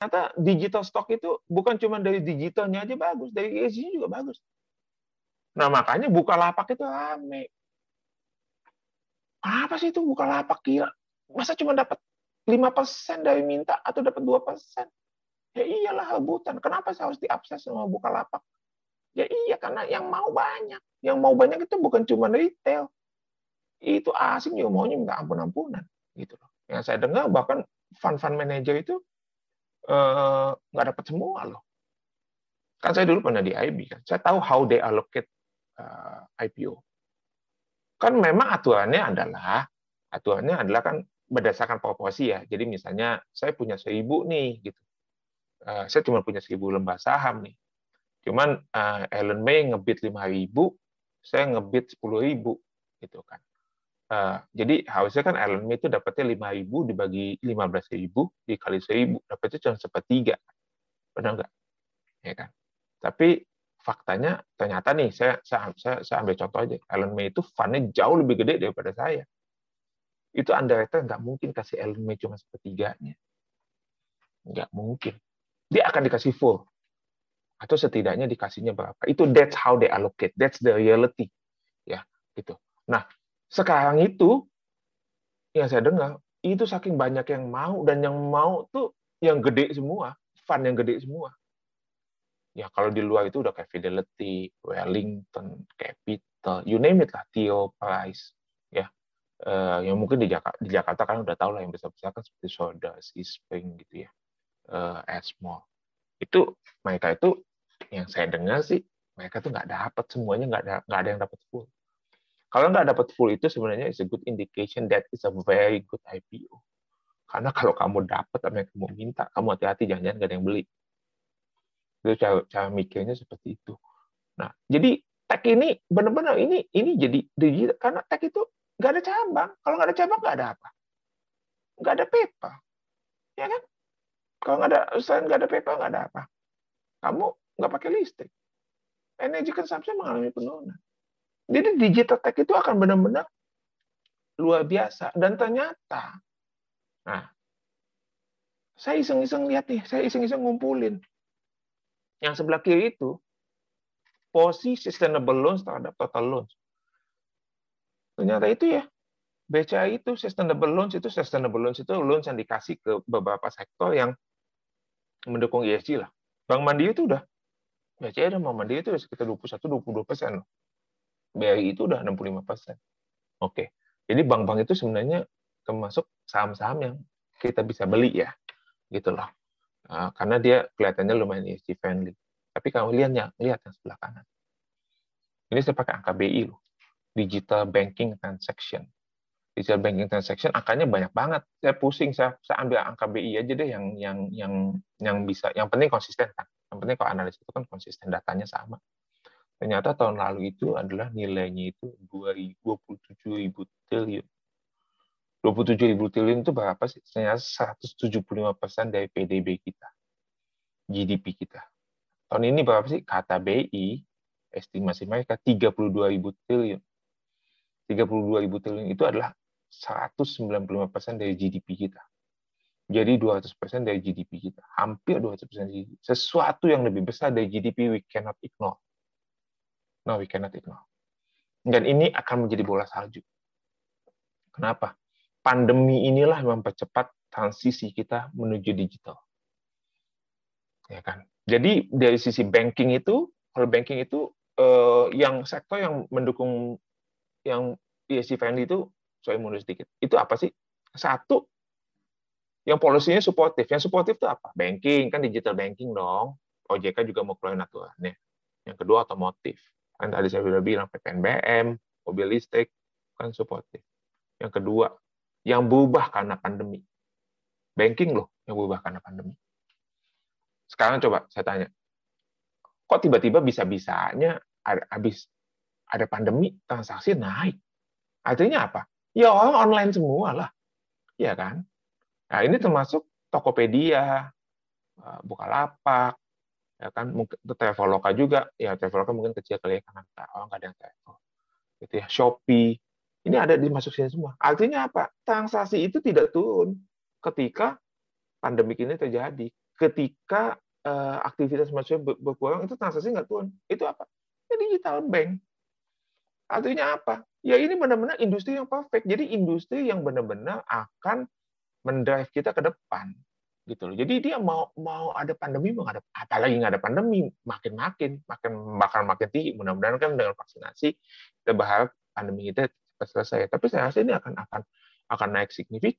ternyata digital stock itu bukan cuma dari digitalnya aja bagus, dari ESG juga bagus. Nah makanya buka lapak itu rame. Apa sih itu buka lapak gila? Masa cuma dapat 5% dari minta atau dapat 2%? Ya iyalah rebutan. Kenapa saya harus diakses sama buka lapak? Ya iya karena yang mau banyak. Yang mau banyak itu bukan cuma retail. Itu asing juga maunya minta ampun-ampunan gitu loh. Yang saya dengar bahkan fund-fund manager itu nggak dapat semua loh. Kan saya dulu pernah di IB kan, saya tahu how they allocate eh, IPO. Kan memang aturannya adalah aturannya adalah kan berdasarkan proporsi ya. Jadi misalnya saya punya seribu nih gitu, uh, saya cuma punya seribu lembar saham nih. Cuman Ellen May ngebit lima ribu, saya ngebit sepuluh ribu gitu kan. Uh, jadi harusnya kan LME itu dapatnya 5.000 dibagi 15.000 dikali 1.000, dapatnya cuma sepertiga. Benar nggak? Ya kan? Tapi faktanya ternyata nih, saya, saya, saya, saya ambil contoh aja. LME itu fundnya jauh lebih gede daripada saya. Itu underwriter nggak mungkin kasih LME cuma sepertiganya. Nggak mungkin. Dia akan dikasih full. Atau setidaknya dikasihnya berapa. Itu that's how they allocate. That's the reality. Ya, gitu. Nah, sekarang itu yang saya dengar itu saking banyak yang mau dan yang mau tuh yang gede semua, fund yang gede semua. Ya kalau di luar itu udah kayak Fidelity, Wellington, Capital, you name it lah, Theo Price, ya. Uh, yang mungkin di Jakarta, di Jakarta kan udah tahu lah yang besar-besar kan seperti Soda, Spring gitu ya, uh, Esmol. Itu mereka itu yang saya dengar sih mereka tuh nggak dapat semuanya nggak ada nggak ada yang dapat full. Kalau nggak dapat full itu sebenarnya is a good indication that is a very good IPO. Karena kalau kamu dapat apa yang kamu minta, kamu hati-hati jangan-jangan nggak ada yang beli. Itu cara, cara mikirnya seperti itu. Nah, jadi tech ini benar-benar ini ini jadi digital karena tech itu nggak ada cabang. Kalau nggak ada cabang nggak ada apa? Nggak ada paper, ya kan? Kalau nggak ada selain nggak ada paper nggak ada apa? Kamu nggak pakai listrik. Energi consumption mengalami penurunan. Jadi digital tech itu akan benar-benar luar biasa. Dan ternyata, nah, saya iseng-iseng lihat nih, saya iseng-iseng ngumpulin. Yang sebelah kiri itu, posisi sustainable loans terhadap total loans. Ternyata itu ya, BCA itu sustainable loans itu sustainable loans itu loans yang dikasih ke beberapa sektor yang mendukung ESG lah. Bank Mandiri itu udah BCA dan Bank Mandiri itu sekitar 21-22 persen loh. BRI itu udah 65 persen. Oke, jadi bank-bank itu sebenarnya termasuk saham-saham yang kita bisa beli ya, gitu loh. Nah, karena dia kelihatannya lumayan ESG friendly. Tapi kalau lihat yang lihat yang sebelah kanan. Ini saya pakai angka BI loh. Digital Banking Transaction. Digital Banking Transaction angkanya banyak banget. Saya pusing, saya, saya ambil angka BI aja deh yang yang yang yang bisa. Yang penting konsisten kan. Yang penting kalau analis itu kan konsisten datanya sama. Ternyata tahun lalu itu adalah nilainya itu 27 ribu triliun. 27 ribu triliun itu berapa sih? Ternyata 175 persen dari PDB kita. GDP kita. Tahun ini berapa sih? Kata BI, estimasi mereka 32 ribu triliun. 32 ribu triliun itu adalah 195 persen dari GDP kita. Jadi 200 persen dari GDP kita. Hampir 200 persen GDP. Sesuatu yang lebih besar dari GDP we cannot ignore. No, we cannot ignore. Dan ini akan menjadi bola salju. Kenapa? Pandemi inilah yang mempercepat transisi kita menuju digital. Ya kan? Jadi dari sisi banking itu, kalau banking itu eh, yang sektor yang mendukung yang ESG friendly itu, saya mundur sedikit. Itu apa sih? Satu, yang polisinya suportif. Yang suportif itu apa? Banking, kan digital banking dong. OJK juga mau keluarin aturannya. Yang kedua, otomotif. Kan tadi saya sudah bilang PPNBM, mobil listrik, kan supportive. Yang kedua, yang berubah karena pandemi. Banking loh yang berubah karena pandemi. Sekarang coba saya tanya, kok tiba-tiba bisa-bisanya habis ada pandemi transaksi naik? Artinya apa? Ya orang online semua lah. Ya kan? Nah, ini termasuk Tokopedia, eh, Bukalapak, ya kan mungkin Traveloka juga ya Traveloka mungkin kecil kali ya karena orang nggak ada yang travel gitu ya Shopee ini ada di masuk sini semua artinya apa transaksi itu tidak turun ketika pandemi ini terjadi ketika uh, aktivitas manusia berkurang itu transaksi nggak turun. Itu apa? Ya digital bank. Artinya apa? Ya ini benar-benar industri yang perfect. Jadi industri yang benar-benar akan mendrive kita ke depan gitu loh. Jadi dia mau mau ada pandemi mau ada apalagi nggak ada pandemi makin makin makin bakal makin tinggi. Mudah-mudahan kan dengan vaksinasi kita berharap pandemi kita selesai. Tapi saya rasa ini akan akan akan naik signifikan.